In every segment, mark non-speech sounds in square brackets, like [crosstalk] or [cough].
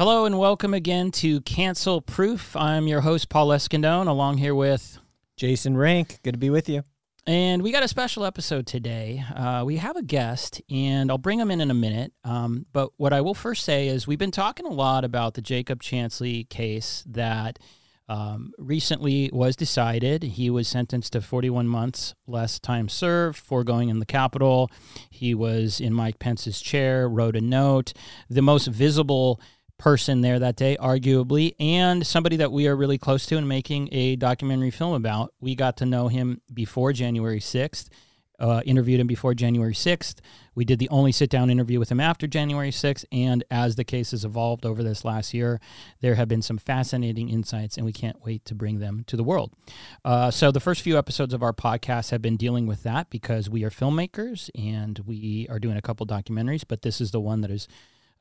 Hello and welcome again to Cancel Proof. I'm your host, Paul Escandone, along here with Jason Rank. Good to be with you. And we got a special episode today. Uh, we have a guest, and I'll bring him in in a minute. Um, but what I will first say is we've been talking a lot about the Jacob Chansley case that um, recently was decided. He was sentenced to 41 months less time served for going in the Capitol. He was in Mike Pence's chair, wrote a note. The most visible person there that day, arguably, and somebody that we are really close to and making a documentary film about. We got to know him before January 6th, uh, interviewed him before January 6th. We did the only sit down interview with him after January 6th. And as the case has evolved over this last year, there have been some fascinating insights, and we can't wait to bring them to the world. Uh, so, the first few episodes of our podcast have been dealing with that because we are filmmakers and we are doing a couple documentaries, but this is the one that is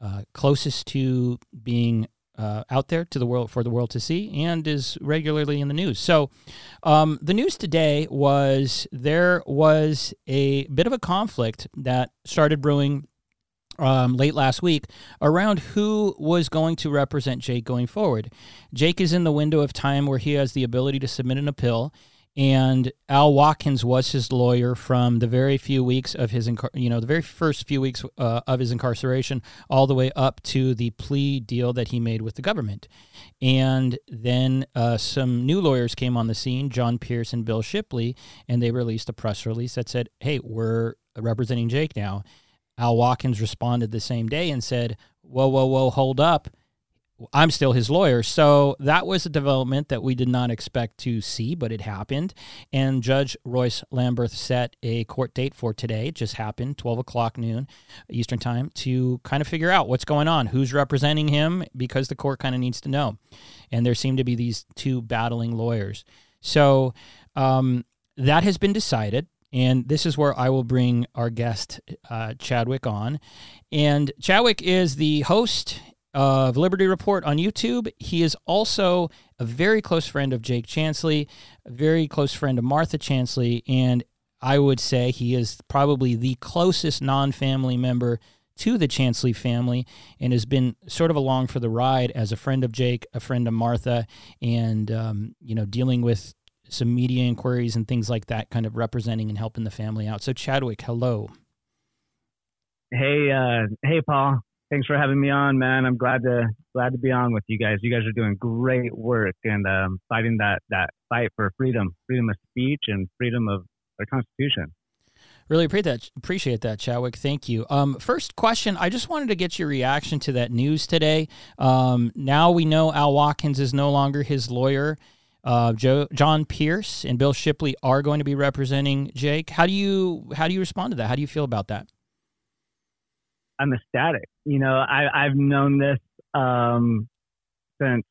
uh, closest to being uh, out there to the world for the world to see and is regularly in the news. So, um, the news today was there was a bit of a conflict that started brewing um, late last week around who was going to represent Jake going forward. Jake is in the window of time where he has the ability to submit an appeal and Al Watkins was his lawyer from the very few weeks of his, you know, the very first few weeks uh, of his incarceration, all the way up to the plea deal that he made with the government. And then uh, some new lawyers came on the scene, John Pierce and Bill Shipley, and they released a press release that said, "Hey, we're representing Jake now." Al Watkins responded the same day and said, "Whoa, whoa, whoa, hold up." I'm still his lawyer. So that was a development that we did not expect to see, but it happened. And Judge Royce Lamberth set a court date for today. It just happened, 12 o'clock noon Eastern Time, to kind of figure out what's going on, who's representing him, because the court kind of needs to know. And there seem to be these two battling lawyers. So um, that has been decided. And this is where I will bring our guest, uh, Chadwick, on. And Chadwick is the host of Liberty Report on YouTube. He is also a very close friend of Jake Chansley, a very close friend of Martha Chansley, and I would say he is probably the closest non family member to the Chansley family and has been sort of along for the ride as a friend of Jake, a friend of Martha, and, um, you know, dealing with some media inquiries and things like that, kind of representing and helping the family out. So, Chadwick, hello. Hey, uh, hey, Paul thanks for having me on, man. I'm glad to glad to be on with you guys. You guys are doing great work and um, fighting that that fight for freedom, freedom of speech, and freedom of our Constitution. Really appreciate that. Appreciate that, Chadwick. Thank you. Um, first question: I just wanted to get your reaction to that news today. Um, now we know Al Watkins is no longer his lawyer. Uh, Joe, John Pierce and Bill Shipley are going to be representing Jake. How do you how do you respond to that? How do you feel about that? I'm ecstatic. You know, I, I've known this um, since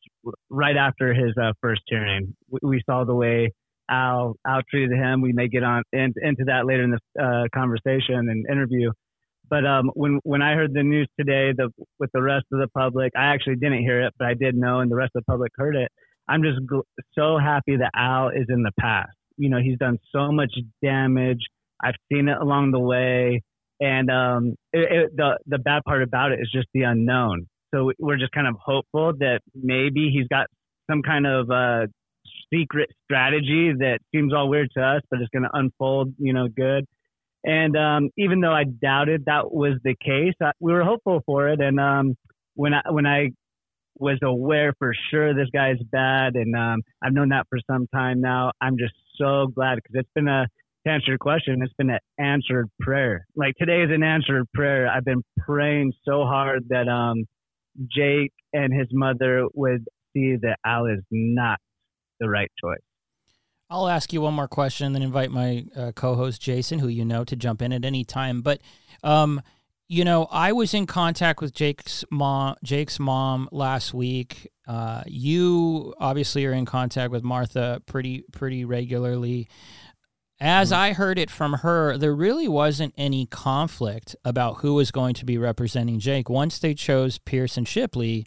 right after his uh, first hearing. We, we, saw the way Al Al treated him. We may get on in, into that later in this uh, conversation and interview. But um, when when I heard the news today, the with the rest of the public, I actually didn't hear it, but I did know, and the rest of the public heard it. I'm just gl- so happy that Al is in the past. You know, he's done so much damage. I've seen it along the way. And um, it, it, the the bad part about it is just the unknown. So we're just kind of hopeful that maybe he's got some kind of uh, secret strategy that seems all weird to us, but it's going to unfold, you know, good. And um, even though I doubted that was the case, I, we were hopeful for it. And um, when I when I was aware for sure this guy's bad, and um, I've known that for some time now, I'm just so glad because it's been a to answer your question, it's been an answered prayer. Like today is an answered prayer. I've been praying so hard that um, Jake and his mother would see that Al is not the right choice. I'll ask you one more question and then invite my uh, co-host Jason, who you know, to jump in at any time. But um, you know, I was in contact with Jake's mom, Jake's mom last week. Uh, you obviously are in contact with Martha pretty pretty regularly. As mm-hmm. I heard it from her, there really wasn't any conflict about who was going to be representing Jake. Once they chose Pierce and Shipley,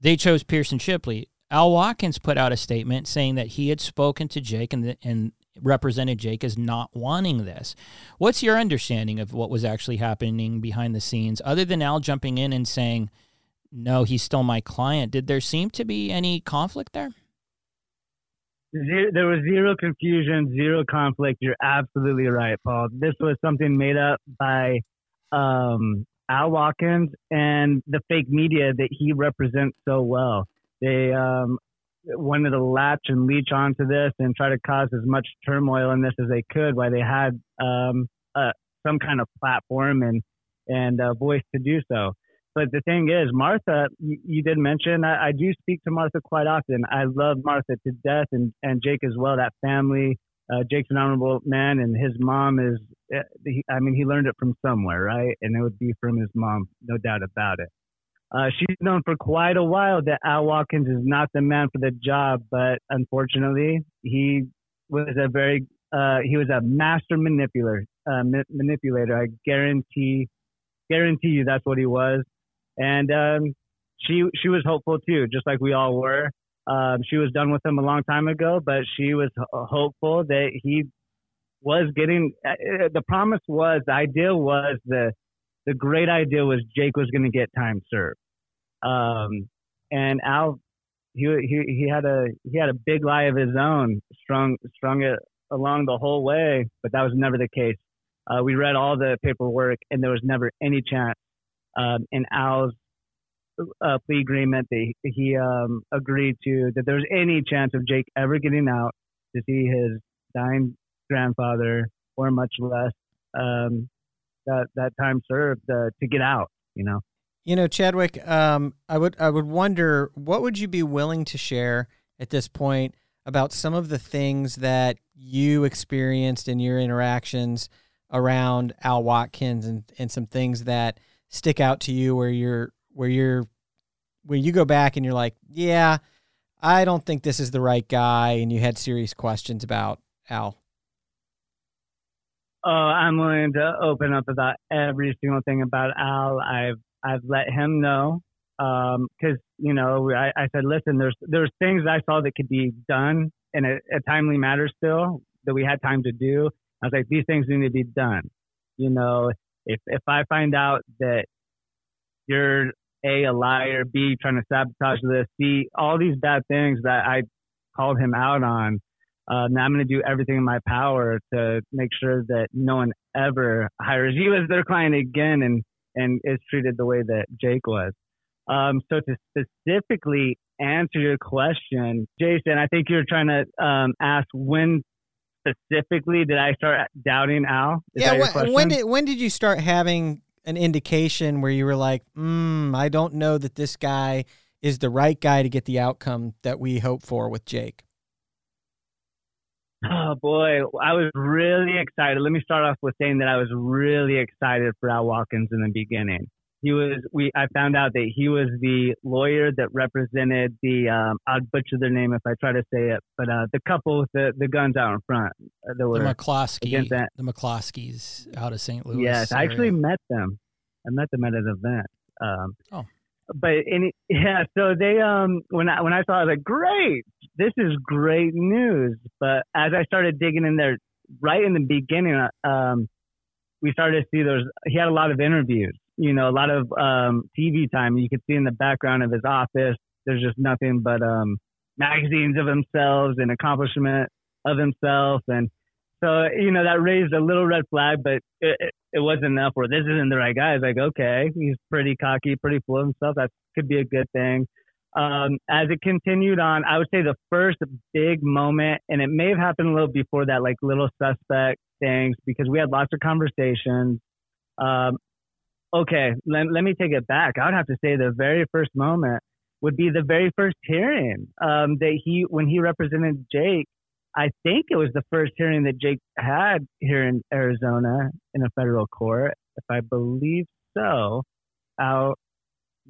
they chose Pierce and Shipley. Al Watkins put out a statement saying that he had spoken to Jake and, and represented Jake as not wanting this. What's your understanding of what was actually happening behind the scenes, other than Al jumping in and saying, no, he's still my client. Did there seem to be any conflict there? There was zero confusion, zero conflict. You're absolutely right, Paul. This was something made up by um, Al Watkins and the fake media that he represents so well. They um, wanted to latch and leech onto this and try to cause as much turmoil in this as they could, while they had um, uh, some kind of platform and and uh, voice to do so. But the thing is, Martha, you, you did mention, I, I, do speak to Martha quite often. I love Martha to death and, and Jake as well, that family. Uh, Jake's an honorable man, and his mom is, uh, I mean, he learned it from somewhere, right? And it would be from his mom, no doubt about it. Uh, she's known for quite a while that Al Watkins is not the man for the job, but unfortunately, he was a very, uh, he was a master manipulator. Uh, ma- manipulator. I guarantee, guarantee you, that's what he was and um, she she was hopeful too, just like we all were. Um, she was done with him a long time ago, but she was hopeful that he was getting. Uh, uh, the promise was the idea was the the great idea was Jake was going to get time served, um, and Al he, he he had a he had a big lie of his own strung strung it along the whole way, but that was never the case. Uh, we read all the paperwork, and there was never any chance um, in Al's uh, plea agreement that he, um, agreed to that there's any chance of Jake ever getting out to see his dying grandfather, or much less um, that that time served uh, to get out. You know. You know, Chadwick. Um, I would I would wonder what would you be willing to share at this point about some of the things that you experienced in your interactions around Al Watkins and, and some things that stick out to you where you're where you're where you go back and you're like, yeah, I don't think this is the right guy, and you had serious questions about Al? Oh, I'm willing to open up about every single thing about Al. I've I've let him know because um, you know I, I said, listen, there's there's things I saw that could be done in a, a timely manner still that we had time to do. I was like, these things need to be done. You know, if if I find out that you're a a liar, b trying to sabotage this, c all these bad things that I called him out on, uh, now I'm going to do everything in my power to make sure that no one ever hires you as their client again and and is treated the way that Jake was. Um, so to specifically answer your question, Jason, I think you're trying to um, ask when specifically did I start doubting Al? Is yeah, when, when, did when did you start having an indication where you were like, mm, I don't know that this guy is the right guy to get the outcome that we hope for with Jake? Oh boy, I was really excited. Let me start off with saying that I was really excited for Al Watkins in the beginning he was we I found out that he was the lawyer that represented the um, I'll butcher their name if I try to say it, but uh, the couple with the, the guns out in front. Uh, that were the McCloskey, the McCloskeys out of St. Louis. Yes, area. I actually met them. I met them at an event. Um, oh. But any, [laughs] yeah, so they um when I when I saw it, I was like, great, this is great news. But as I started digging in there, right in the beginning, uh, um, we started to see there's he had a lot of interviews you know, a lot of um, TV time. You could see in the background of his office, there's just nothing but um, magazines of himself and accomplishment of himself. And so, you know, that raised a little red flag, but it, it, it wasn't enough where this isn't the right guy. It's like, okay, he's pretty cocky, pretty full of himself. That could be a good thing. Um, as it continued on, I would say the first big moment, and it may have happened a little before that, like little suspect things, because we had lots of conversations. Um, okay, let, let me take it back. I would have to say the very first moment would be the very first hearing um, that he, when he represented Jake. I think it was the first hearing that Jake had here in Arizona in a federal court. If I believe so, I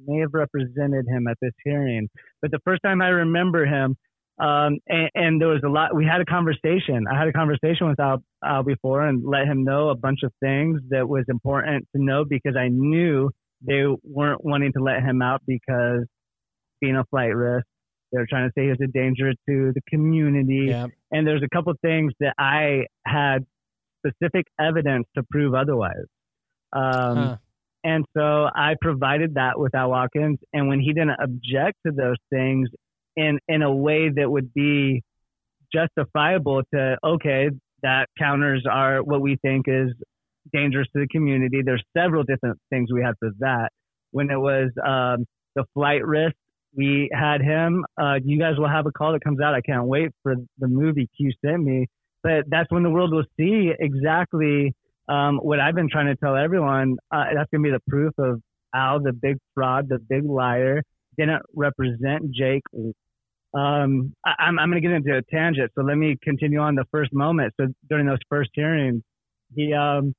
may have represented him at this hearing. But the first time I remember him, um, and, and, there was a lot. We had a conversation. I had a conversation with Al, Al before and let him know a bunch of things that was important to know because I knew they weren't wanting to let him out because being a flight risk. They were trying to say he was a danger to the community. Yeah. And there's a couple things that I had specific evidence to prove otherwise. Um, huh. And so I provided that with Al Watkins. And when he didn't object to those things in, in a way that would be justifiable to, okay, that counters are what we think is dangerous to the community. There's several different things we had for that. When it was um, the flight risk, we had him. Uh, you guys will have a call that comes out. I can't wait for the movie Q sent me. But that's when the world will see exactly um, what I've been trying to tell everyone. Uh, that's going to be the proof of Al, the big fraud, the big liar, didn't represent Jake. Um, I, I'm, I'm going to get into a tangent. So let me continue on the first moment. So during those first hearings, he, um,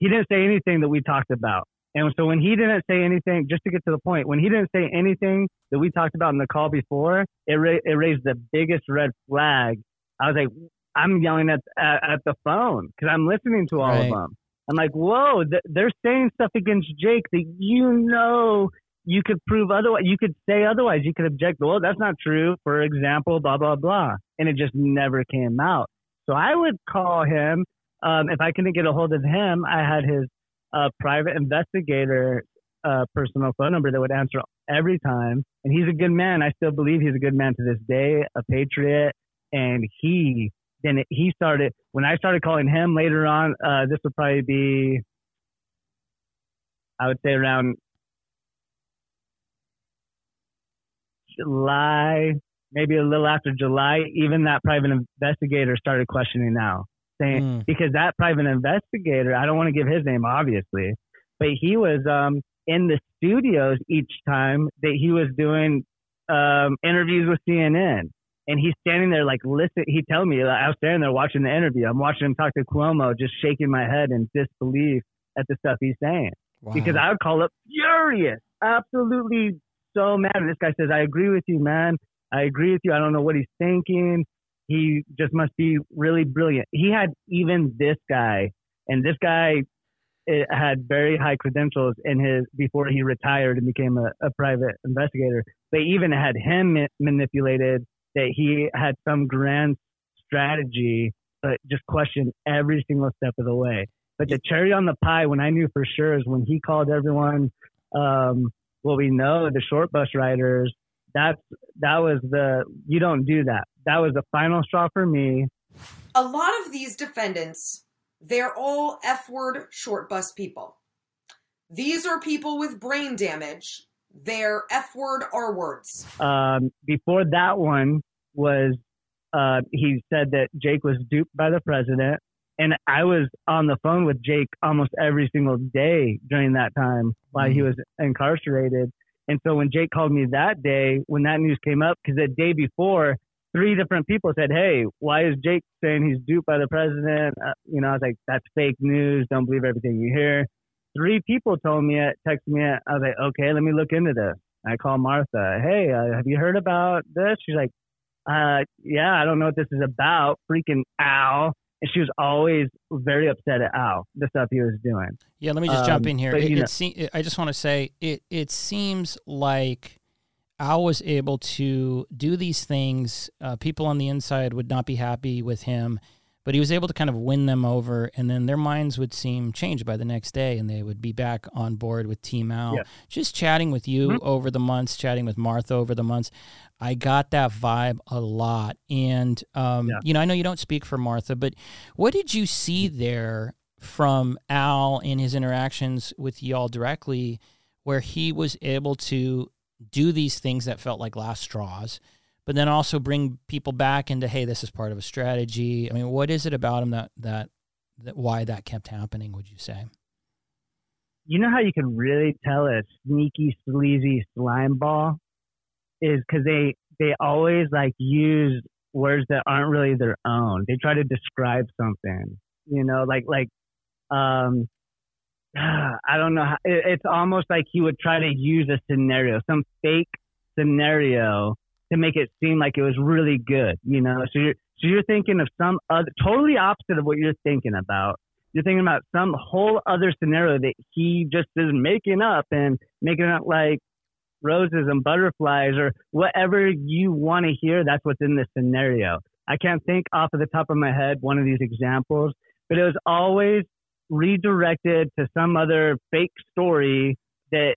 he didn't say anything that we talked about. And so when he didn't say anything, just to get to the point, when he didn't say anything that we talked about in the call before, it, ra- it raised the biggest red flag. I was like, I'm yelling at at, at the phone because I'm listening to all right. of them. I'm like, whoa, th- they're saying stuff against Jake that you know you could prove otherwise. You could say otherwise. You could object. Well, that's not true. For example, blah blah blah, and it just never came out. So I would call him um, if I couldn't get a hold of him. I had his uh, private investigator uh, personal phone number that would answer every time, and he's a good man. I still believe he's a good man to this day, a patriot, and he then he started when I started calling him later on. Uh, this would probably be, I would say around July, maybe a little after July. Even that private investigator started questioning now, saying mm. because that private investigator, I don't want to give his name obviously, but he was um, in the studios each time that he was doing um, interviews with CNN and he's standing there like listen he told me I was standing there watching the interview. I'm watching him talk to Cuomo, just shaking my head in disbelief at the stuff he's saying. Wow. Because I would call up furious, absolutely so mad. And this guy says, I agree with you, man. I agree with you. I don't know what he's thinking. He just must be really brilliant. He had even this guy, and this guy eh, had very high credentials in his before he retired and became a, a private investigator. They even had him manipulated that he had some grand strategy, but just questioned every single step of the way. But the cherry on the pie, when I knew for sure, is when he called everyone um, what we know, the short bus riders. That's that was the you don't do that. That was the final straw for me. A lot of these defendants, they're all F word short bus people. These are people with brain damage. They're F word R words. Um, before that one, was uh, he said that Jake was duped by the president. And I was on the phone with Jake almost every single day during that time while he mm-hmm. was incarcerated. And so when Jake called me that day, when that news came up, because the day before, three different people said, Hey, why is Jake saying he's duped by the president? Uh, you know, I was like, That's fake news. Don't believe everything you hear. Three people told me it, texted me it. I was like, Okay, let me look into this. I call Martha. Hey, uh, have you heard about this? She's like, uh, yeah, I don't know what this is about. Freaking Al. And she was always very upset at Al, the stuff he was doing. Yeah, let me just um, jump in here. It, it se- I just want to say it, it seems like Al was able to do these things. Uh, people on the inside would not be happy with him but he was able to kind of win them over and then their minds would seem changed by the next day and they would be back on board with team al yeah. just chatting with you mm-hmm. over the months chatting with martha over the months i got that vibe a lot. And um, yeah. you know i know you don't speak for martha but what did you see there from al in his interactions with y'all directly where he was able to do these things that felt like last straws but then also bring people back into hey this is part of a strategy? I mean what is it about him that that, that why that kept happening would you say? You know how you can really tell a sneaky sleazy slime ball is because they they always like use words that aren't really their own they try to describe something you know like like um [sighs] i don't know how, it, it's almost like he would try to use a scenario some fake scenario to make it seem like it was really good, you know. So you're so you're thinking of some other totally opposite of what you're thinking about. You're thinking about some whole other scenario that he just is making up and making it like roses and butterflies or whatever you want to hear. That's what's in this scenario. I can't think off of the top of my head one of these examples, but it was always redirected to some other fake story that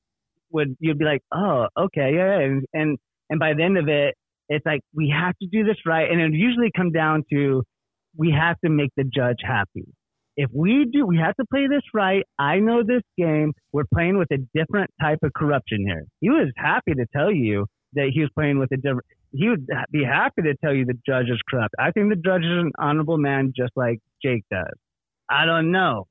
would you'd be like, oh, okay, yeah, and and and by the end of it, it's like we have to do this right, and it usually come down to we have to make the judge happy. If we do, we have to play this right. I know this game. We're playing with a different type of corruption here. He was happy to tell you that he was playing with a different. He would be happy to tell you the judge is corrupt. I think the judge is an honorable man, just like Jake does. I don't know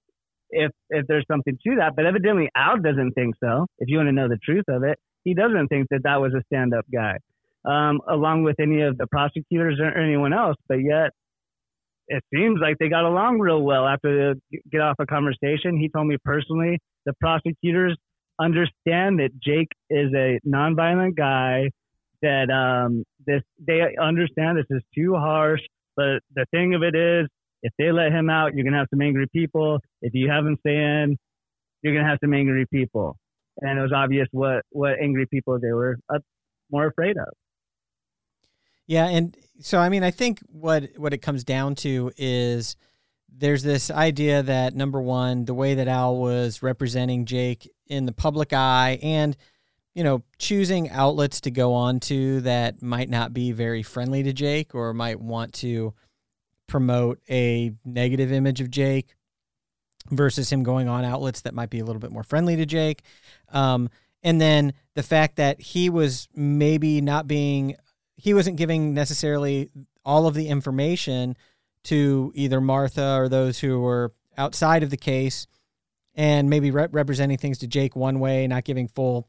if if there's something to that, but evidently Al doesn't think so. If you want to know the truth of it, he doesn't think that that was a stand-up guy, um, along with any of the prosecutors or anyone else. But yet, it seems like they got along real well after they get off a conversation. He told me personally the prosecutors understand that Jake is a nonviolent guy. That um, this they understand this is too harsh. But the thing of it is, if they let him out, you're gonna have some angry people. If you have him stay in, you're gonna have some angry people. And it was obvious what what angry people they were uh, more afraid of. Yeah, and so I mean, I think what what it comes down to is there's this idea that number one, the way that Al was representing Jake in the public eye, and you know, choosing outlets to go on to that might not be very friendly to Jake or might want to promote a negative image of Jake versus him going on outlets that might be a little bit more friendly to Jake. Um, and then the fact that he was maybe not being, he wasn't giving necessarily all of the information to either Martha or those who were outside of the case and maybe re- representing things to Jake one way, not giving full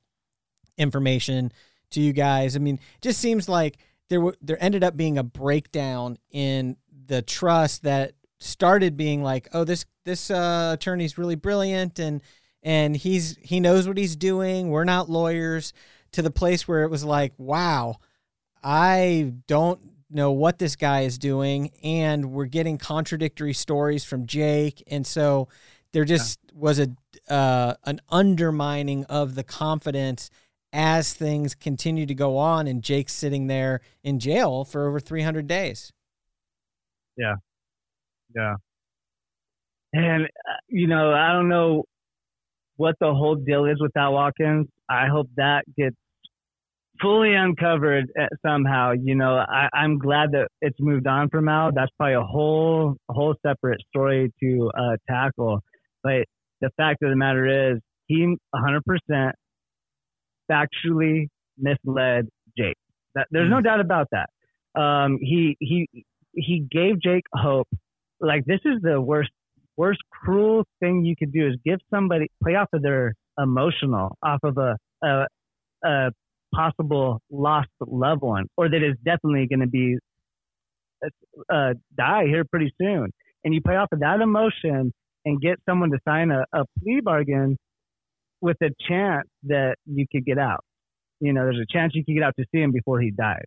information to you guys. I mean, just seems like there w- there ended up being a breakdown in the trust that started being like, oh, this this uh, attorney's really brilliant and and he's he knows what he's doing. We're not lawyers. To the place where it was like, wow, I don't know what this guy is doing, and we're getting contradictory stories from Jake, and so there just yeah. was a uh, an undermining of the confidence as things continue to go on, and Jake's sitting there in jail for over 300 days. Yeah. Yeah. And, uh, you know, I don't know what the whole deal is with Al Watkins. I hope that gets fully uncovered uh, somehow. You know, I, I'm glad that it's moved on from Al. That's probably a whole, whole separate story to uh, tackle. But the fact of the matter is, he 100% factually misled Jake. That, there's no mm. doubt about that. Um, he he he gave Jake hope. Like this is the worst worst cruel thing you could do is give somebody play off of their emotional off of a a, a possible lost loved one or that is definitely going to be uh, die here pretty soon and you play off of that emotion and get someone to sign a, a plea bargain with a chance that you could get out you know there's a chance you could get out to see him before he dies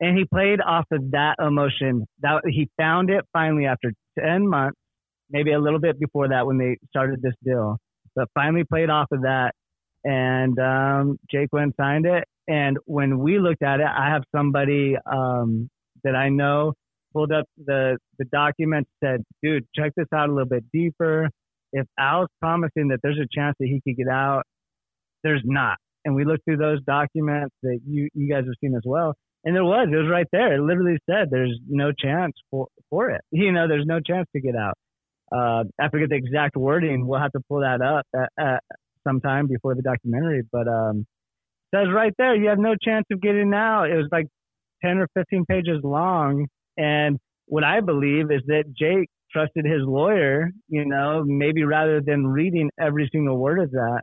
and he played off of that emotion. That he found it finally after ten months, maybe a little bit before that when they started this deal, but finally played off of that. And um, Jake went signed it. And when we looked at it, I have somebody um, that I know pulled up the the document, said, "Dude, check this out a little bit deeper. If Al's promising that there's a chance that he could get out, there's not." And we looked through those documents that you you guys have seen as well and there was, it was right there. It literally said there's no chance for, for it. [laughs] You know, there's no chance to get out. Uh, I forget the exact wording. We'll have to pull that up at, at sometime before the documentary. But um, it says right there, you have no chance of getting out. It was like 10 or 15 pages long. And what I believe is that Jake trusted his lawyer, you know, maybe rather than reading every single word of that.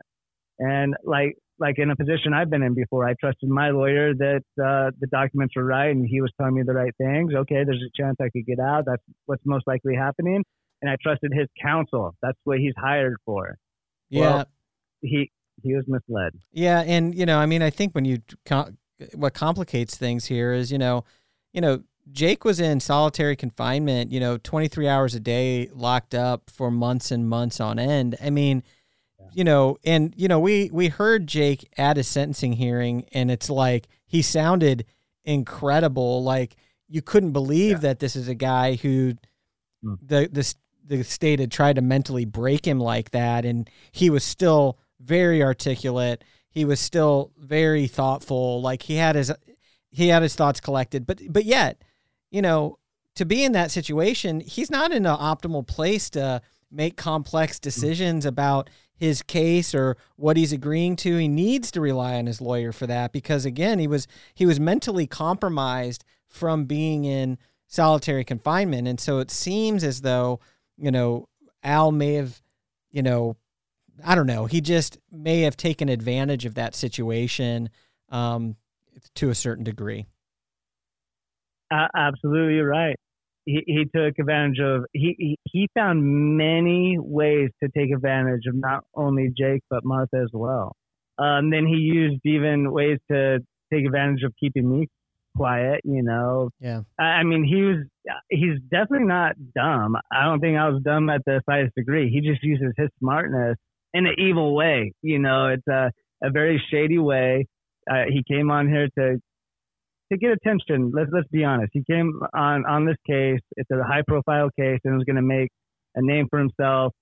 And like like in a position I've been in before. I trusted my lawyer that uh, the documents were right and he was telling me the right things. Okay, there's a chance I could get out. That's what's most likely happening. And I trusted his counsel. That's what he's hired for. Yeah. Well, he he was misled. Yeah, and you know, I mean, I think when you what complicates things here is, you know, you know, Jake was in solitary confinement, you know, 23 hours a day locked up for months and months on end. I mean, you know, and you know, we we heard Jake at a sentencing hearing, and it's like he sounded incredible. Like you couldn't believe yeah. that this is a guy who mm. the this the state had tried to mentally break him like that, and he was still very articulate. He was still very thoughtful. Like he had his he had his thoughts collected, but but yet, you know, to be in that situation, he's not in an optimal place to make complex mm-hmm. decisions about his case or what he's agreeing to. He needs to rely on his lawyer for that because again, he was he was mentally compromised from being in solitary confinement, and so it seems as though you know Al may have you know I don't know he just may have taken advantage of that situation um, to a certain degree. Uh, absolutely right. He, he took advantage of he, he he found many ways to take advantage of not only Jake but Martha as well. Um, then he used even ways to take advantage of keeping me quiet. You know. Yeah. I, I mean, he was he's definitely not dumb. I don't think I was dumb at the slightest degree. He just uses his smartness in an evil way. You know, it's a a very shady way. Uh, he came on here to to get attention. Let's let's be honest. He came on on this case. It's a high profile case, and was going to make a name for himself.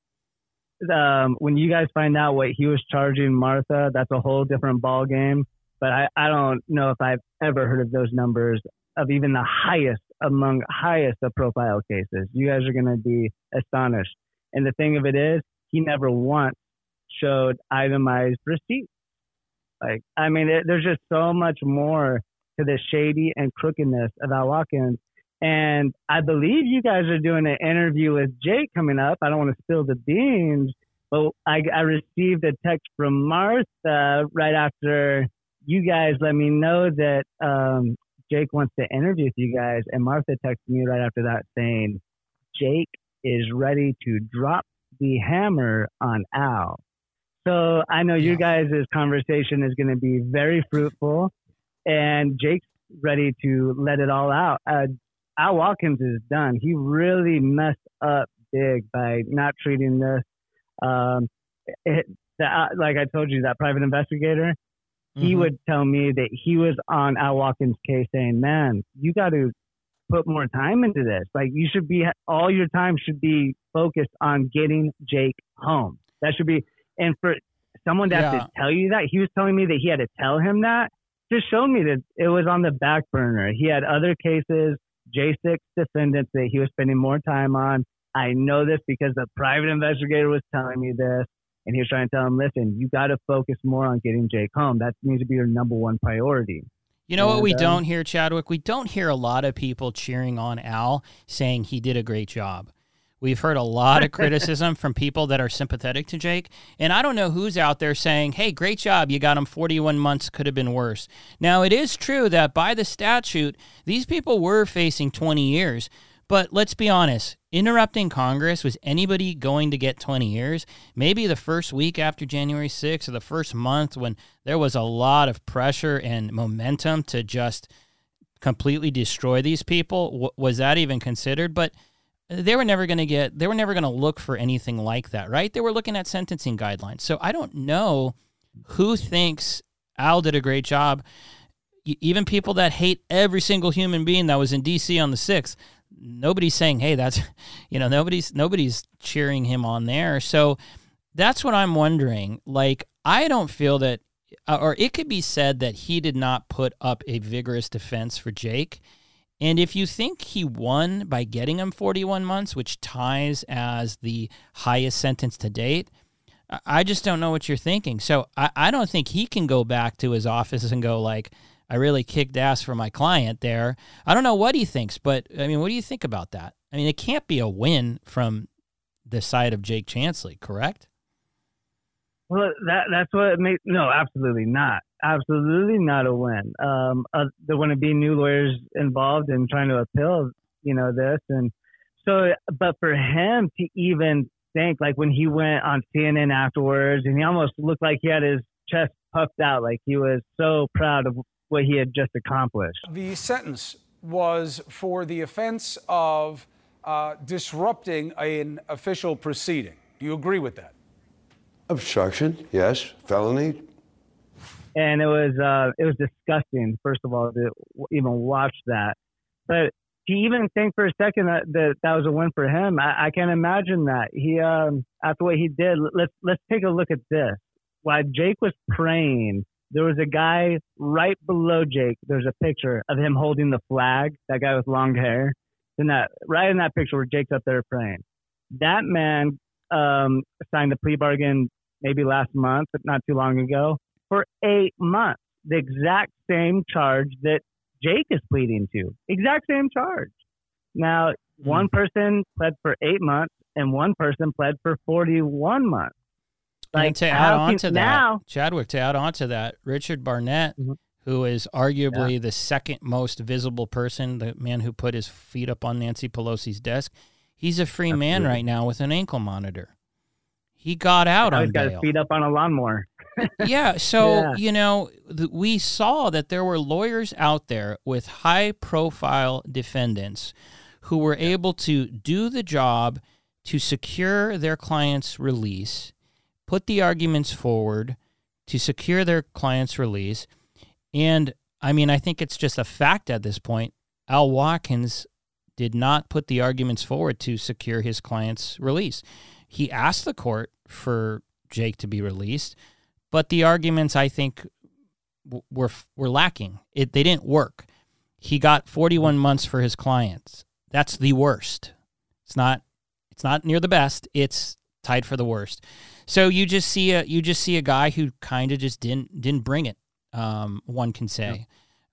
Um, when you guys find out what he was charging Martha, that's a whole different ball game. But I, I don't know if I've ever heard of those numbers of even the highest among highest of profile cases. You guys are going to be astonished. And the thing of it is, he never once showed itemized receipts. Like, I mean, it, there's just so much more to the shady and crookedness of Al Watkins. And I believe you guys are doing an interview with Jake coming up. I don't want to spill the beans, but I, I received a text from Martha right after you guys let me know that um, Jake wants to interview with you guys. And Martha texted me right after that saying, Jake is ready to drop the hammer on Al. So I know you guys' conversation is going to be very fruitful and Jake's ready to let it all out. Uh, Al Watkins is done. He really messed up big by not treating this. Um, it, the, uh, like I told you, that private investigator, mm-hmm. he would tell me that he was on Al Watkins' case, saying, "Man, you got to put more time into this. Like you should be all your time should be focused on getting Jake home. That should be." And for someone to yeah. have to tell you that, he was telling me that he had to tell him that just showed me that it was on the back burner. He had other cases, J6 defendants that he was spending more time on. I know this because the private investigator was telling me this, and he was trying to tell him, listen, you got to focus more on getting Jake home. That needs to be your number one priority. You know what we um, don't hear, Chadwick? We don't hear a lot of people cheering on Al saying he did a great job. We've heard a lot of [laughs] criticism from people that are sympathetic to Jake. And I don't know who's out there saying, hey, great job. You got him 41 months, could have been worse. Now, it is true that by the statute, these people were facing 20 years. But let's be honest, interrupting Congress, was anybody going to get 20 years? Maybe the first week after January 6th or the first month when there was a lot of pressure and momentum to just completely destroy these people. was that even considered? But they were never going to get they were never going to look for anything like that right? They were looking at sentencing guidelines. So i don't know who thinks al did a great job. Even people that hate every single human being that was in dc on the 6th nobody's saying hey that's [laughs] you know nobody's nobody's cheering him on there. So that's what i'm wondering. Like i don't feel that uh, or it could be said that he did not put up a vigorous defense for jake and if you think he won by getting him 41 months, which ties as the highest sentence to date, I just don't know what you're thinking. So I, I don't think he can go back to his office and go like, I really kicked ass for my client there. I don't know what he thinks, but I mean, what do you think about that? I mean, it can't be a win from the side of Jake Chansley, correct? Well, that that's what it makes. No, absolutely not. Absolutely not a win. Um, uh, there want to be new lawyers involved in trying to appeal, you know, this, and so. But for him to even think, like when he went on CNN afterwards, and he almost looked like he had his chest puffed out, like he was so proud of what he had just accomplished. The sentence was for the offense of uh, disrupting an official proceeding. Do you agree with that? Obstruction, yes. Felony. And it was uh, it was disgusting. First of all, to even watch that, but to even think for a second that that, that was a win for him, I, I can't imagine that. He um after what he did, let's let's take a look at this. While Jake was praying, there was a guy right below Jake. There's a picture of him holding the flag. That guy with long hair. In that right in that picture where Jake's up there praying. That man um, signed a plea bargain maybe last month, but not too long ago, for eight months. The exact same charge that Jake is pleading to. Exact same charge. Now, mm. one person pled for eight months and one person pled for 41 months. Like, and to add on to now, that, Chadwick, to add on to that, Richard Barnett, mm-hmm. who is arguably yeah. the second most visible person, the man who put his feet up on Nancy Pelosi's desk, he's a free Absolutely. man right now with an ankle monitor. He got out on he's got bail. his feet up on a lawnmower. Yeah. [laughs] So, yeah. you know, th- we saw that there were lawyers out there with high profile defendants who were able to do the job to secure their client's release, put the arguments forward to secure their client's release. And I mean, I think it's just a fact at this point. Al Watkins did not put the arguments forward to secure his client's release. He asked the court for Jake to be released, but the arguments I think were were lacking. It they didn't work. He got 41 months for his clients. That's the worst. It's not it's not near the best. It's tied for the worst. So you just see a you just see a guy who kind of just didn't didn't bring it. Um, one can say,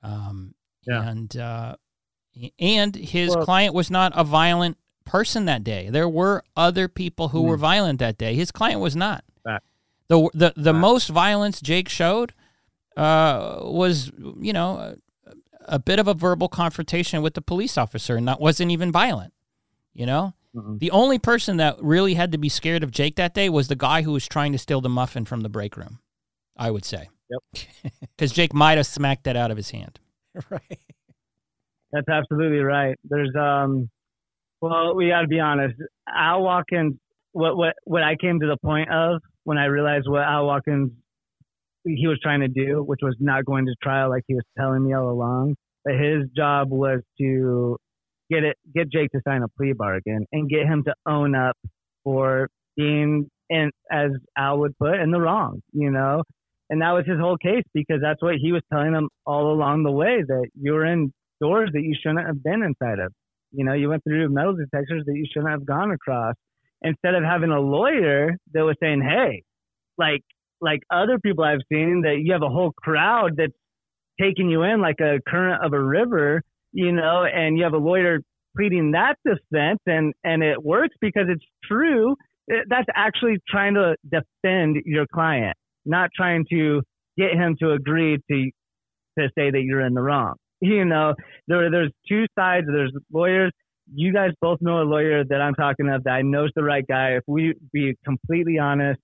yeah. Um, yeah. and uh, and his well, client was not a violent person that day. There were other people who mm. were violent that day. His client was not. The the the Back. most violence Jake showed uh, was you know a, a, bit of a verbal confrontation with the police officer, and that wasn't even violent. You know, mm-hmm. the only person that really had to be scared of Jake that day was the guy who was trying to steal the muffin from the break room. I would say. Yep. [laughs] Because Jake might have smacked that out of his hand. [laughs] Right. That's absolutely right. There's um well, we got to be honest. Al Watkins, what what what I came to the point of when I realized what Al Watkins he was trying to do, which was not going to trial like he was telling me all along, but his job was to get it get Jake to sign a plea bargain and get him to own up for being in as Al would put in the wrong, you know. And that was his whole case because that's what he was telling them all along the way that you were in doors that you shouldn't have been inside of. You know, you went through metal detectors that you shouldn't have gone across. Instead of having a lawyer that was saying, "Hey, like like other people I've seen, that you have a whole crowd that's taking you in like a current of a river, you know, and you have a lawyer pleading that defense, and and it works because it's true. Eh, that's actually trying to defend your client, not trying to get him to agree to to say that you're in the wrong. you know, there there's two sides. There's lawyers. You guys both know a lawyer that I'm talking of that I know's the right guy. If we be completely honest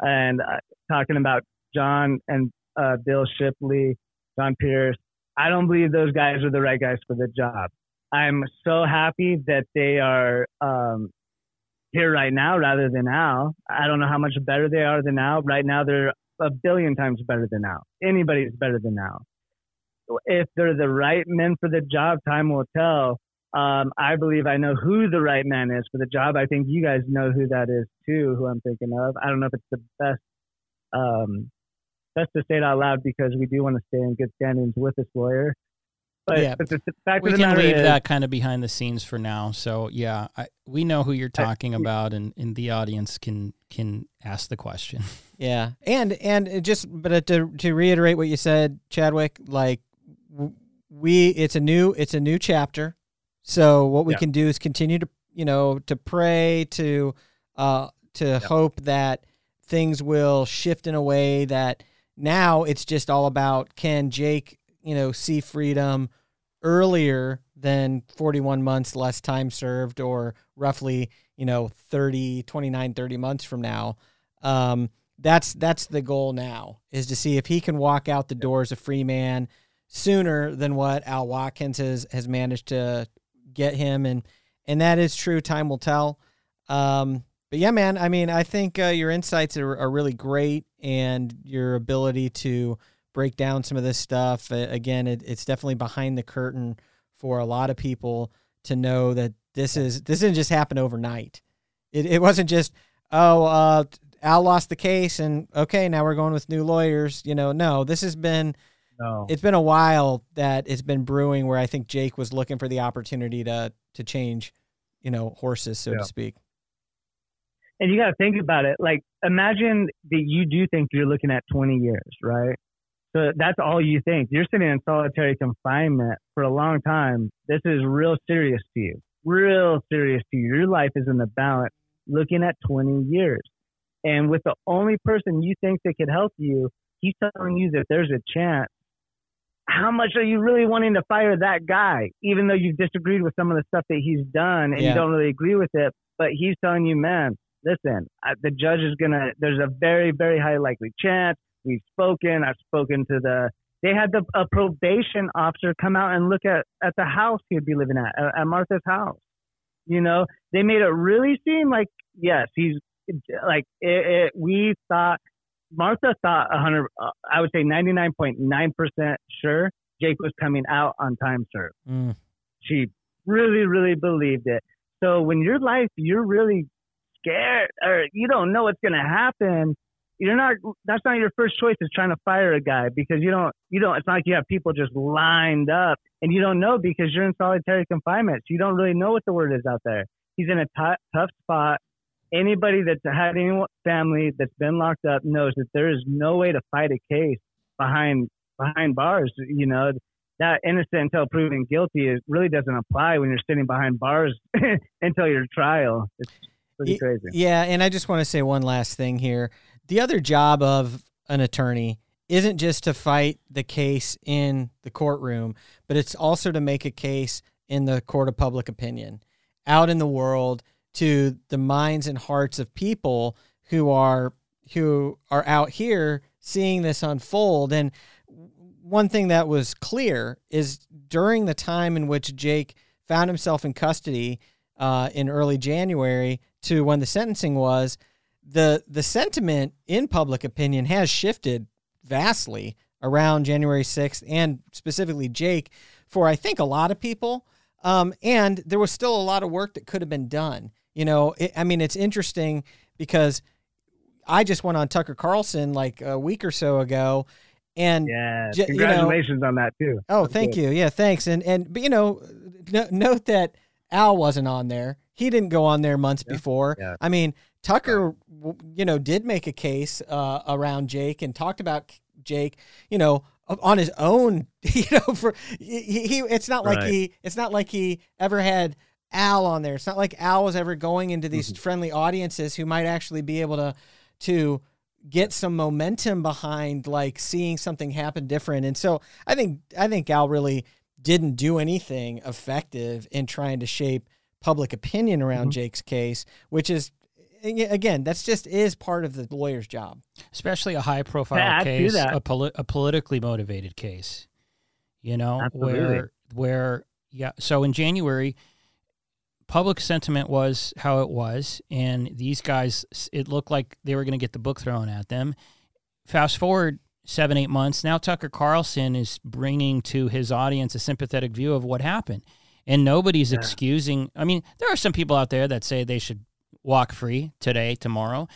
and uh, talking about John and uh, Bill Shipley, John Pierce, I don't believe those guys are the right guys for the job. I'm so happy that they are um, here right now rather than Al. I don't know how much better they are than Al. Right now, they're a billion times better than Al. Anybody's better than Al if they're the right men for the job, time will tell. Um, I believe I know who the right man is for the job. I think you guys know who that is too, who I'm thinking of. I don't know if it's the best, um, best to say it out loud because we do want to stay in good standings with this lawyer. But, yeah, but the, the fact we can leave is, that kind of behind the scenes for now. So yeah, I, we know who you're talking I, about, and, and the audience can can ask the question. [laughs] Yeah, and and just but to to reiterate what you said, Chadwick, like we it's a new it's a new chapter. So what we yeah. can do is continue to you know to pray to uh to yeah. hope that things will shift in a way that now it's just all about can Jake you know see freedom earlier than 41 months less time served or roughly you know 30 29 30 months from now um, that's that's the goal now is to see if he can walk out the doors a free man sooner than what Al Watkins has has managed to get him, and and that is true. Time will tell. Um, but yeah, man, I mean, I think uh, your insights are, are really great, and your ability to break down some of this stuff. Uh, again, it, it's definitely behind the curtain for a lot of people to know that this is this didn't just happen overnight. It it wasn't just oh uh, Al lost the case and okay now we're going with new lawyers. You know, no, this has been No. it's been a while that it's been brewing where I think Jake was looking for the opportunity to to change, you know, horses so Yeah. to speak. and you got to think about it. Like, imagine that you do think you're looking at 20 years, right? So that's all you think. You're sitting in solitary confinement for a long time. This is real serious to you, real serious to you. Your life is in the balance, looking at 20 years. And with the only person you think that could help you, he's telling you that there's a chance. How much are you really wanting to fire that guy, even though you've disagreed with some of the stuff that he's done and Yeah. you don't really agree with it? But he's telling you, man, listen, I, the judge is gonna. There's a very, very high likely chance. We've spoken. I've spoken to the. They had the a probation officer come out and look at at the house he'd be living at, at, at Martha's house. You know, they made it really seem like yes, he's like it, it, we thought. Martha thought a hundred. Uh, I would say ninety nine point nine percent sure Jake was coming out on time served Mm. she really, really believed it. So when your life, you're really scared or you don't know what's going to happen, you're not, that's not your first choice is trying to fire a guy because you don't, you don't, it's not like you have people just lined up and you don't know because you're in solitary confinement. So you don't really know what the word is out there. He's in a t- tough spot. Anybody that's had any family that's been locked up knows that there is no way to fight a case behind behind bars. You know, that innocent until proven guilty it really doesn't apply when you're sitting behind bars [laughs] until your trial. It's pretty crazy. Yeah, and I just want to say one last thing here. The other job of an attorney isn't just to fight the case in the courtroom, but it's also to make a case in the court of public opinion out in the world to the minds and hearts of people who are who are out here seeing this unfold and one thing that was clear is during the time in which Jake found himself in custody uh, in early January to when the sentencing was, the the sentiment in public opinion has shifted vastly around January 6th and specifically Jake for I think a lot of people. Um, and there was still a lot of work that could have been done. You know, it, I mean, it's interesting because I just went on Tucker Carlson like a week or so ago, and Yeah. J- you know- Congratulations on that too. Oh, That's thank good. you. Yeah, thanks. And and but you know, no, note that Al wasn't on there. He didn't go on there months before. Yeah. I mean, Tucker, w you know, did make a case uh, around Jake and talked about Jake. You know, on his own. [laughs] You know, for he, he it's not like he it's not like he ever had Al on there. It's not like Al was ever going into these Mm-hmm. friendly audiences who might actually be able to to get some momentum behind like seeing something happen different. And so I think I think Al really didn't do anything effective in trying to shape public opinion around Mm-hmm. Jake's case, which is again, that's just is part of the lawyer's job. especially a high profile To add to case, a, poli- a politically motivated case. You know, Absolutely. where where yeah. So in January, public sentiment was how it was, and these guys, it looked like they were going to get the book thrown at them. Fast forward seven eight months, now Tucker Carlson is bringing to his audience a sympathetic view of what happened, and nobody's Yeah. excusing. I mean, there are some people out there that say they should walk free today, tomorrow.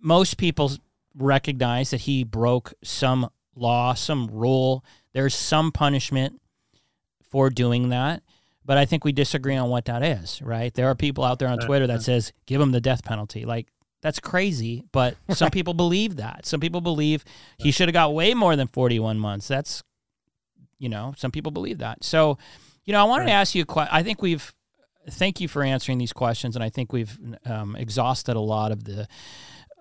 Most people recognize that he broke some law, some rule. There's some punishment for doing that. But I think we disagree on what that is, right? There are people out there on Twitter that says give him the death penalty. Like that's crazy, but [laughs] some people believe that. Some people believe he should have got way more than 41 months. That's you know, some people believe that. So, you know, I wanted to ask you a question. I think we've thank you for answering these questions and I think we've um, exhausted a lot of the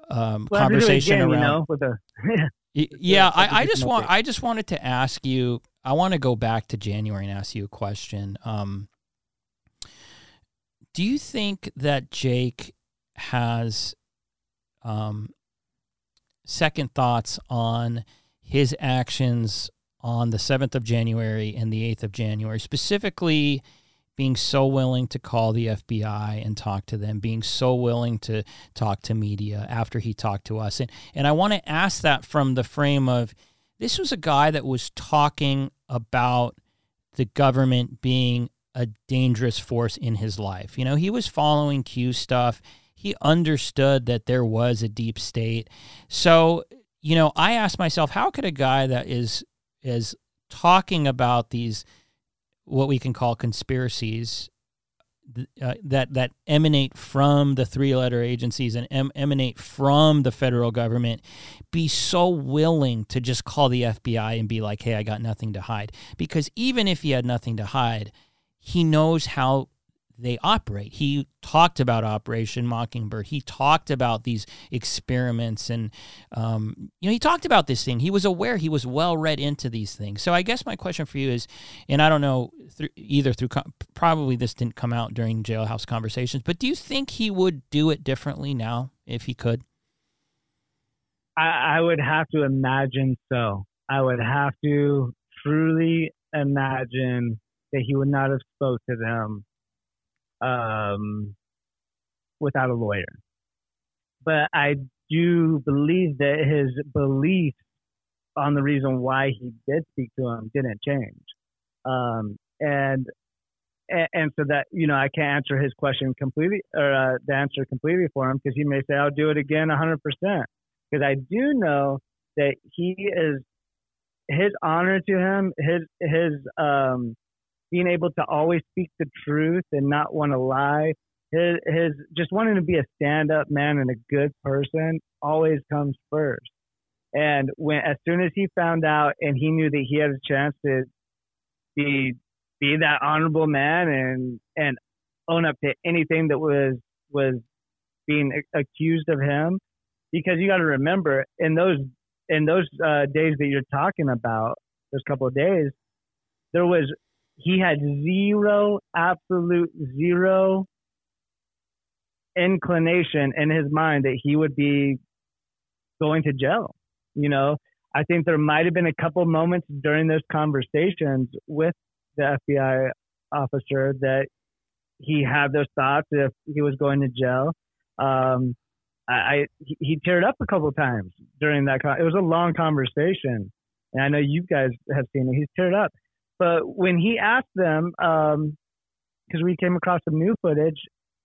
um, Well, I have to do it conversation again, around you know, with a [laughs] Y- Yeah, something I, I just want I just wanted to ask you. I want to go back to January and ask you a question. Um, do you think that Jake has um, second thoughts on his actions on the seventh of January and the eighth of January, specifically? Being so willing to call the FBI and talk to them, being so willing to talk to media after he talked to us. And, and I want to ask that from the frame of this was a guy that was talking about the government being a dangerous force in his life. You know, he was following Q stuff. He understood that there was a deep state. So, you know, I asked myself, how could a guy that is is talking about these what we can call conspiracies uh, that that emanate from the three letter agencies and em- emanate from the federal government be so willing to just call the FBI and be like hey I got nothing to hide. Because even if he had nothing to hide he knows how they operate. He talked about Operation Mockingbird. He talked about these experiments, and um, you know, he talked about this thing. He was aware. He was well read into these things. So I guess my question for you is, and I don't know through, either through probably this didn't come out during jailhouse conversations, but do you think he would do it differently now if he could? I, I would have to imagine so. I would have to truly imagine that he would not have spoke to them um, without a lawyer. But I do believe that his belief on the reason why he did speak to him didn't change. Um, and, and so that you know I can't answer his question completely or uh, the answer completely for him because he may say I'll do it again 100 percent because I do know that he is his honor to him his his um being able to always speak the truth and not want to lie. His, his just wanting to be a stand up man and a good person always comes first. And when as soon as he found out and he knew that he had a chance to be be that honorable man and and own up to anything that was was being accused of him, because you got to remember in those in those uh, days that you're talking about, those couple of days, there was he had zero, absolute zero inclination in his mind that he would be going to jail. You know, I think there might have been a couple moments during those conversations with the FBI officer that he had those thoughts if he was going to jail. Um, I, he, teared up a couple times during that. Con- it was a long conversation, and I know you guys have seen it. He's teared up. But when he asked them, because um, we came across some new footage,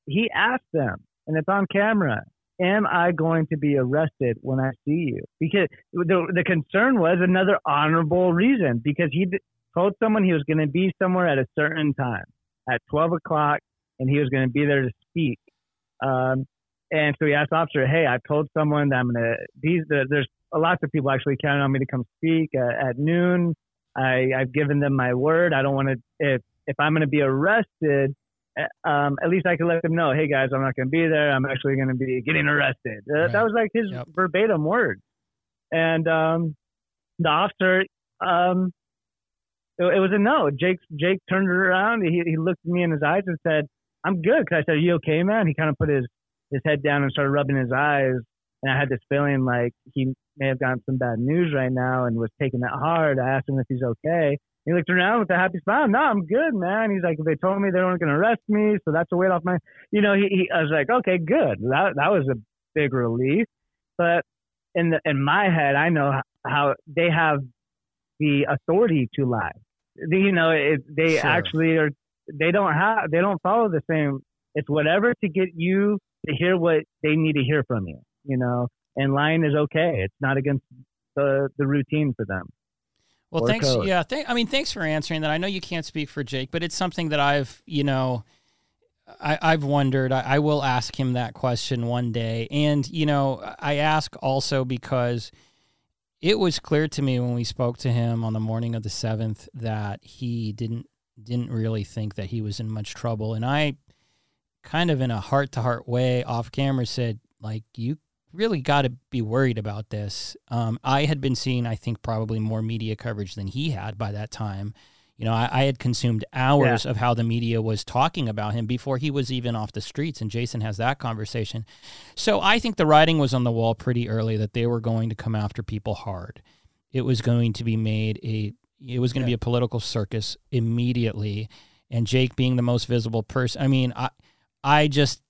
he asked them, and it's on camera, am I going to be arrested when I see you? Because the, the concern was another honorable reason, because he told someone he was going to be somewhere at a certain time, at 12 o'clock, and he was going to be there to speak. Um, and so he asked the officer, hey, I told someone that I'm going to, these, there's lots of people actually counting on me to come speak at, at noon. I, I've given them my word. I don't want to, if, if I'm going to be arrested, eh, um, at least I can let them know, hey guys, I'm not going to be there. I'm actually going to be getting arrested. Uh, right. That was like his yep. verbatim word. And um, the officer, um, it, it, was a no. Jake Jake turned around. He, he looked me in his eyes and said, "I'm good." Cause I said, "Are you okay, man?" He kind of put his his head down and started rubbing his eyes. And I had this feeling like he may have gotten some bad news right now and was taking that hard. I asked him if he's okay. He looked around with a happy smile. No, I'm good, man. He's like, they told me they weren't going to arrest me, so that's a weight off my. You know, he, he. I was like, okay, good. That that was a big relief. But in the in my head, I know how they have the authority to lie. You know, it, they sure. actually are. They don't have. They don't follow the same. It's whatever to get you to hear what they need to hear from you. You know, and lying is okay. It's not against the the routine for them. Well, thanks. Code. Yeah, th- I mean, thanks for answering that. I know you can't speak for Jake, but it's something that I've, you know, I, I've wondered. I, I will ask him that question one day, and you know, I ask also because it was clear to me when we spoke to him on the morning of the seventh that he didn't didn't really think that he was in much trouble, and I kind of in a heart to heart way off camera said like you really got to be worried about this. Um, I had been seeing, I think, probably more media coverage than he had by that time. You know, I, I had consumed hours yeah. of how the media was talking about him before he was even off the streets, and Jason has that conversation. So I think the writing was on the wall pretty early that they were going to come after people hard. It was going to be made a, it was going to yeah. be a political circus immediately. And Jake being the most visible person, I mean, I, I just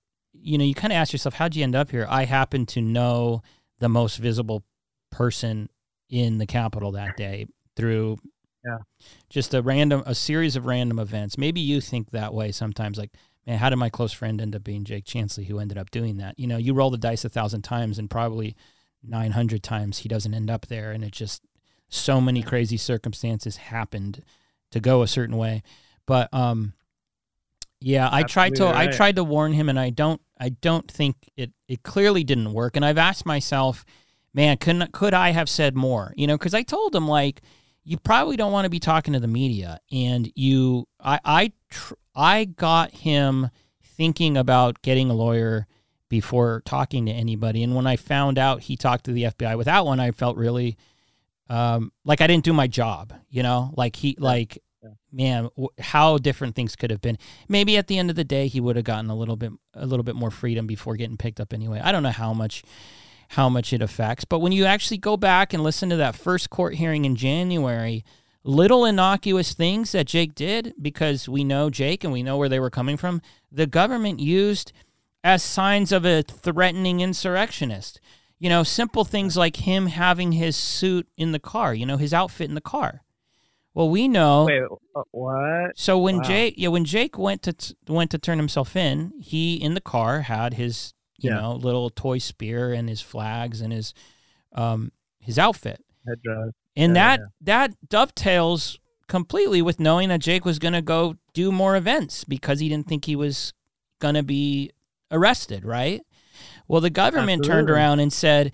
you know, you kind of ask yourself, how'd you end up here? I happen to know the most visible person in the Capitol that day through Yeah. Just a random, a series of random events. Maybe you think that way sometimes. Like, man, how did my close friend end up being Jake Chansley, who ended up doing that? You know, you roll the dice a thousand times, and probably nine hundred times he doesn't end up there, and it just so many crazy circumstances happened to go a certain way. But um, yeah, I tried to Absolutely I tried to warn him, and I don't I don't think it it clearly didn't work. And I've asked myself, man, couldn't could I have said more? You know, because I told him like you probably don't want to be talking to the media, and you I I tr- I got him thinking about getting a lawyer before talking to anybody. And when I found out he talked to the FBI without one, I felt really um, like I didn't do my job. You know, like he like man, w- how different things could have been. Maybe at the end of the day, he would have gotten a little bit a little bit more freedom before getting picked up anyway. I don't know how much how much it affects, but when you actually go back and listen to that first court hearing in January, little innocuous things that Jake did because we know Jake and we know where they were coming from, the government used as signs of a threatening insurrectionist. You know, simple things like him having his suit in the car, you know, his outfit in the car. Well, we know Wait, uh, what? so when Wow. Jake, yeah, when Jake went to t- went to turn himself in, he in the car had his you Yeah. know little toy spear and his flags and his um his outfit, Headdress. and Yeah, that that dovetails completely with knowing that Jake was going to go do more events because he didn't think he was going to be arrested, right? Well, the government turned around and said,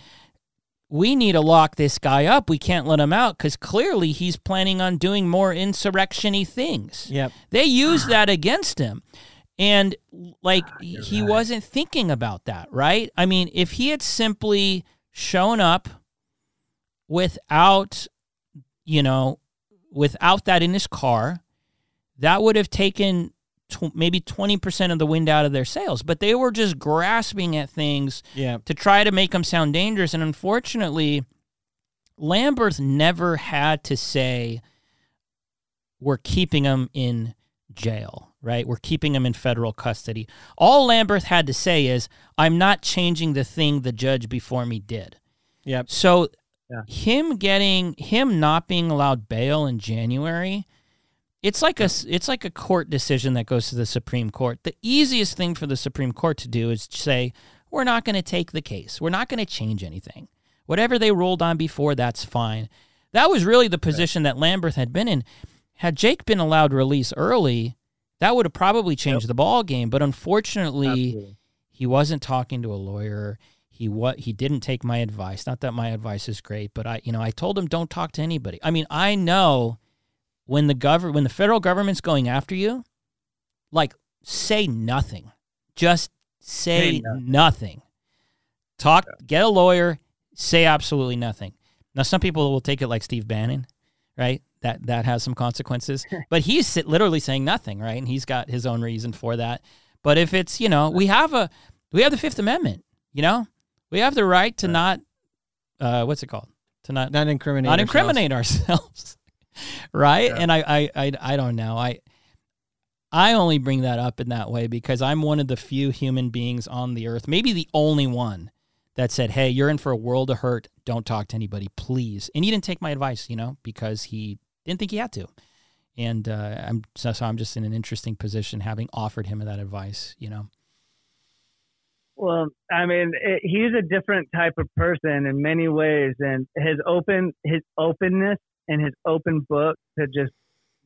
we need to lock this guy up. We can't let him out because clearly he's planning on doing more insurrection-y things. Yep. They used that against him. And like he wasn't thinking about that, right? I mean, if he had simply shown up without, you know, without that in his car, that would have taken tw- maybe 20% of the wind out of their sails. But they were just grasping at things Yeah. to try to make them sound dangerous. And unfortunately, Lamberth never had to say, we're keeping him in jail, right? We're keeping him in federal custody. All Lamberth had to say is, I'm not changing the thing the judge before me did. Yep. So Yeah. him getting him not being allowed bail in January, it's like a it's like a court decision that goes to the Supreme Court. The easiest thing for the Supreme Court to do is say, we're not going to take the case. We're not going to change anything. Whatever they ruled on before, that's fine. That was really the position that Lamberth had been in. Had Jake been allowed release early, that would have probably changed the ball game. But unfortunately, Absolutely. he wasn't talking to a lawyer. He what he didn't take my advice. Not that my advice is great, but I you know I told him don't talk to anybody. I mean I know when the government when the federal government's going after you, like say nothing, just say Say nothing. nothing. Talk, get a lawyer, say absolutely nothing. Now some people will take it like Steve Bannon, right? That that has some consequences, [laughs] but he's literally saying nothing, right? And he's got his own reason for that. But if it's you know we have a we have the Fifth Amendment, you know, we have the right to not uh, what's it called to not Not incriminate. not ourselves. incriminate ourselves, [laughs] right? Yeah. And I, I I I don't know I. I only bring that up in that way because I'm one of the few human beings on the earth, maybe the only one, that said, "Hey, you're in for a world of hurt. Don't talk to anybody, please." And he didn't take my advice, you know, because he didn't think he had to. And uh, I'm so, so I'm just in an interesting position having offered him that advice, you know. Well, I mean, it, he's a different type of person in many ways, and his open his openness and his open book to just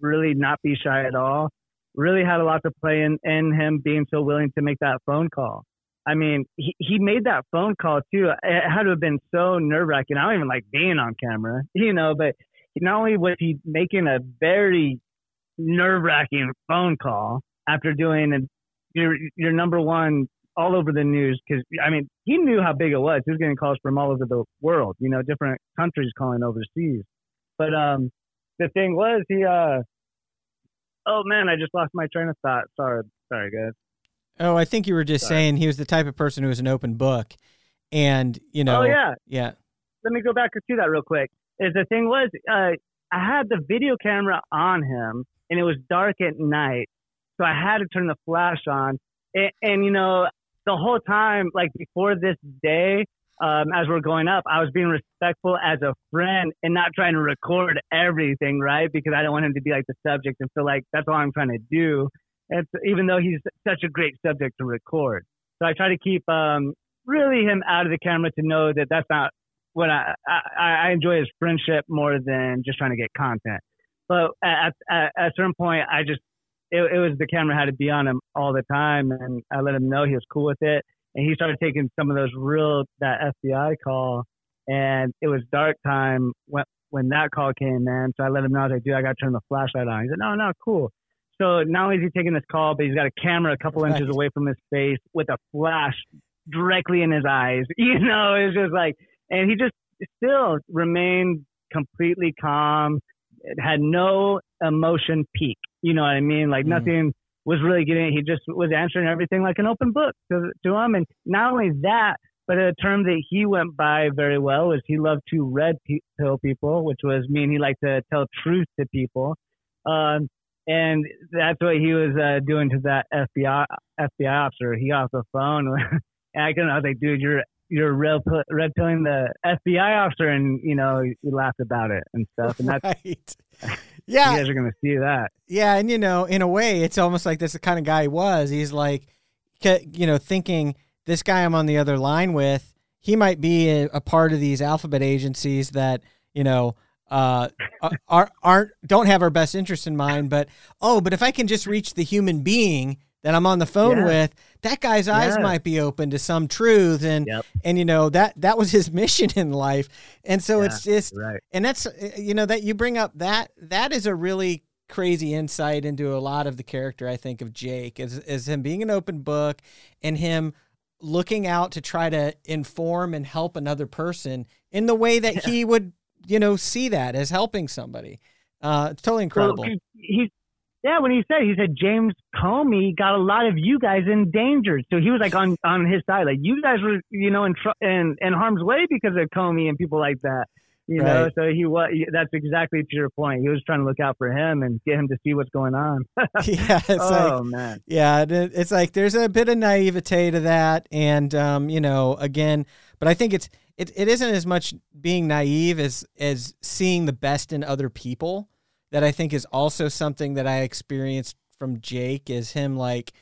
really not be shy at all really had a lot to play in in him being so willing to make that phone call. I mean, he, he made that phone call too. It had to have been so nerve wracking. I don't even like being on camera, [laughs] you know, but not only was he making a very nerve wracking phone call after doing a, your your number one all over the news because I mean he knew how big it was. He was getting calls from all over the world, you know, different countries calling overseas. But um, the thing was he uh, oh man, I just lost my train of thought. Sorry, sorry guys. Oh, I think you were just Sorry. saying he was the type of person who was an open book, and you know. Oh yeah, Yeah. let me go back to that real quick. Is the thing was, uh, I had the video camera on him, and it was dark at night, so I had to turn the flash on. And, and you know, the whole time, like before this day, um, as we're going up, I was being respectful as a friend and not trying to record everything, right? Because I don't want him to be like the subject and feel like that's all I'm trying to do. And even though he's such a great subject to record, so I try to keep um, really him out of the camera to know that that's not what I, I I enjoy his friendship more than just trying to get content. But at, at, at a certain point, I just it, it was the camera had to be on him all the time, and I let him know he was cool with it and he started taking some of those real that FBI call, and it was dark time when when that call came in. So I let him know I was like, dude, I got to turn the flashlight on. He said, no, no, cool. So not only is he taking this call, but he's got a camera a couple inches away from his face with a flash directly in his eyes. [laughs] You know, it's just like, and he just still remained completely calm. It had no emotion peak. You know what I mean? Like mm. nothing was really getting He just was answering everything like an open book to, to him. And not only that, but a term that he went by very well was he loved to red pill people, which was mean he liked to tell truth to people. Um, and that's what he was uh, doing to that FBI FBI officer. He off the phone, [laughs] and I, I was like, "Dude, you're you're red, red the FBI officer," and you know, you laughed about it and stuff. And that's right. [laughs] yeah, you guys are gonna see that. Yeah, and you know, in a way, it's almost like this the kind of guy he was. He's like, you know, thinking this guy I'm on the other line with, he might be a, a part of these alphabet agencies that you know uh, are aren't don't have our best interest in mind. But oh, but if I can just reach the human being that I'm on the phone yeah. with, that guy's eyes yeah. might be open to some truth, and yep. and you know that that was his [laughs] mission in life, and so yeah, it's just right. and that's you know that you bring up that that is a really crazy insight into a lot of the character I think of Jake is is him being an open book and him looking out to try to inform and help another person in the way that he would you know see that as helping somebody. Uh, it's totally incredible. Well, he's yeah, when he said he said James Comey got a lot of you guys endangered, so he was like on on his side, like you guys were you know in tr- in, in harm's way because of Comey and people like that, you right. know. So he was that's exactly to your point. He was trying to look out for him and get him to see what's going on. [laughs] [laughs] yeah, it's oh like, man, yeah, it's like there's a bit of naivete to that, and um, you know, again, but I think it's it, it isn't as much being naive as as seeing the best in other people that I think is also something that I experienced from Jake is him like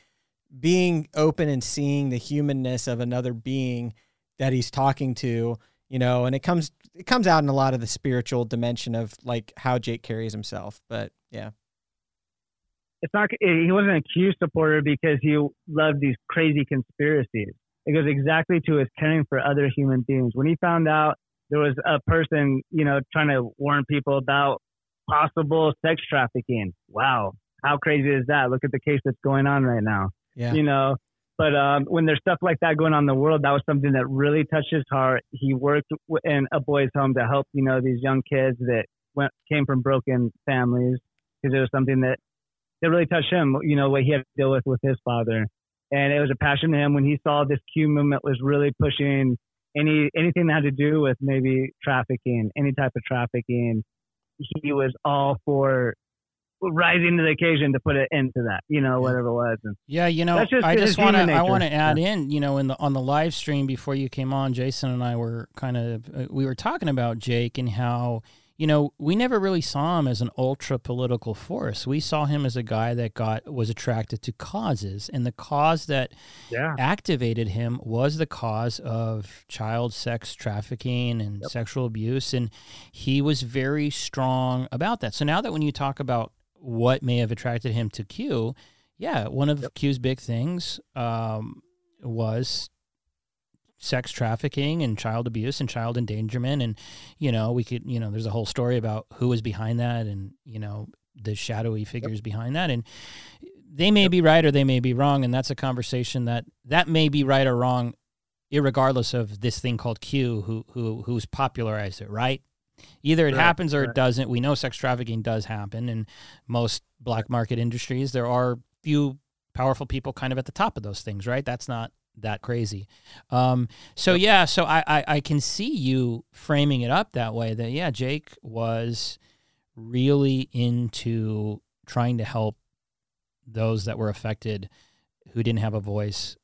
being open and seeing the humanness of another being that he's talking to, you know, and it comes it comes out in a lot of the spiritual dimension of like how Jake carries himself. But yeah. It's not he wasn't a Q supporter because he loved these crazy conspiracies. It goes exactly to his caring for other human beings. When he found out there was a person, you know, trying to warn people about possible sex trafficking. Wow. How crazy is that? Look at the case that's going on right now. Yeah. You know, but um, when there's stuff like that going on in the world, that was something that really touched his heart. He worked in a boys' home to help, you know, these young kids that went, came from broken families because it was something that, that really touched him, you know, what he had to deal with with his father. And it was a passion to him when he saw this Q movement was really pushing any anything that had to do with maybe trafficking, any type of trafficking, he was all for rising to the occasion to put it into that, you know, whatever it was. And yeah, you know, just I just want to I want to add yeah. in, you know, in the on the live stream before you came on, Jason and I were kind of uh, we were talking about Jake and how you know, we never really saw him as an ultra political force. We saw him as a guy that got was attracted to causes, and the cause that yeah. activated him was the cause of child sex trafficking and yep. sexual abuse, and he was very strong about that. So now that when you talk about what may have attracted him to Q, yeah, one of yep. Q's big things um, was sex trafficking and child abuse and child endangerment. And you know we could you know there's a whole story about who was behind that and you know the shadowy figures yep. behind that. And they may yep. be right or they may be wrong. And that's a conversation that that may be right or wrong regardless of this thing called Q who who who's popularized it right? Either it right, happens or right. it doesn't. We know sex trafficking does happen in most black market industries. There are few powerful people kind of at the top of those things right? That's not that crazy. Um, so yeah, so I, I, I can see you framing it up that way. That yeah, Jake was really into trying to help those that were affected who didn't have a voice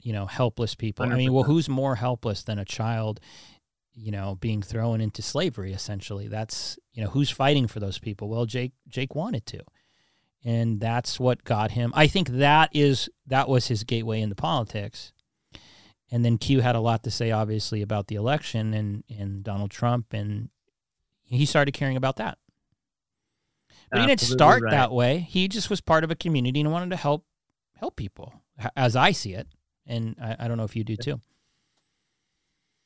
you know, helpless people. I mean, well, who's more helpless than a child, you know, being thrown into slavery essentially? That's, you know, who's fighting for those people? Well, Jake Jake wanted to. And that's what got him. I think that is that was his gateway into politics. And then Q had a lot to say obviously about the election and and Donald Trump and he started caring about that. But he didn't start right. that way. He just was part of a community and wanted to help help people, as I see it. And I, I don't know if you do too.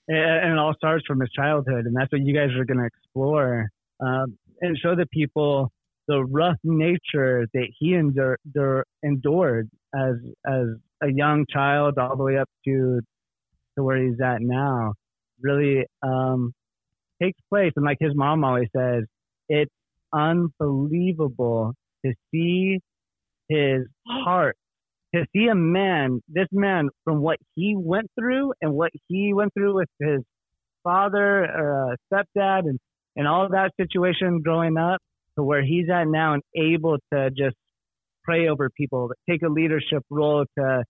and it all starts from his childhood, and that's what you guys are going to explore um, and show the people the rough nature that he endure, dur- endured as as a young child, all the way up to to where he's at now. Really um, takes place, and like his mom always says, it's unbelievable to see his heart to see a man, this man, from what he went through and what he went through with his father or uh, stepdad and, and all that situation growing up to where he's at now and able to just pray over people, take a leadership role to,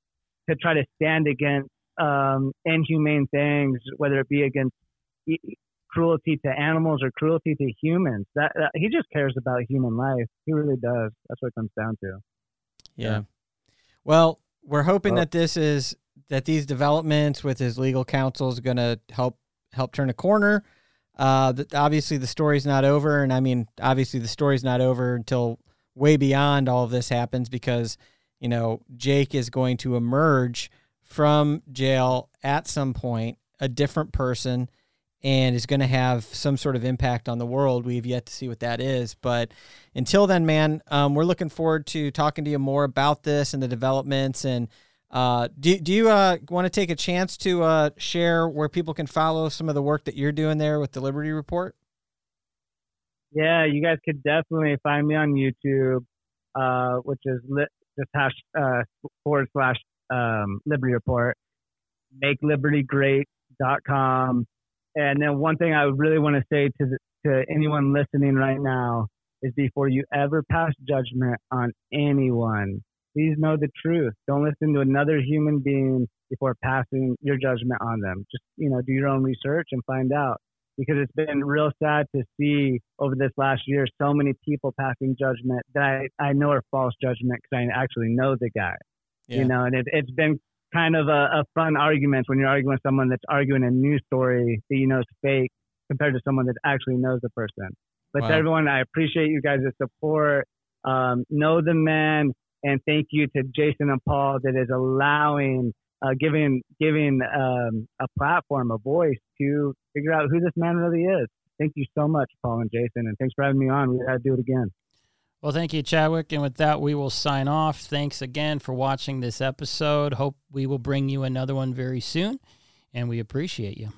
to try to stand against um, inhumane things, whether it be against e- cruelty to animals or cruelty to humans. That, that he just cares about human life. He really does. That's what it comes down to. Yeah. Well, we're hoping Well- that this is that these developments with his legal counsel is going to help help turn a corner. Uh, th- obviously, the story's not over, and I mean, obviously, the story's not over until way beyond all of this happens because you know Jake is going to emerge from jail at some point, a different person, and is going to have some sort of impact on the world. We've yet to see what that is, but until then, man, um, we're looking forward to talking to you more about this and the developments. And uh, do do you uh, want to take a chance to uh, share where people can follow some of the work that you're doing there with the Liberty Report? Yeah, you guys could definitely find me on YouTube, uh, which is li- just hash uh, forward slash um, Liberty Report, makelibertygreat.com. And then one thing I really want to say to to anyone listening right now is before you ever pass judgment on anyone, please know the truth. Don't listen to another human being before passing your judgment on them. Just you know, do your own research and find out because it's been real sad to see over this last year so many people passing judgment that I, I know are false judgment because I actually know the guy. You know, and it, it's been kind of a, a fun argument when you're arguing with someone that's arguing a news story that you know is fake compared to someone that actually knows the person. But Wow. to everyone, I appreciate you guys' support. Um, know the man, and thank you to Jason and Paul that is allowing, uh, giving, giving um, a platform, a voice to figure out who this man really is. Thank you so much, Paul and Jason, and thanks for having me on. We got to do it again. Well, thank you, Chadwick. And with that, we will sign off. Thanks again for watching this episode. Hope we will bring you another one very soon. And we appreciate you.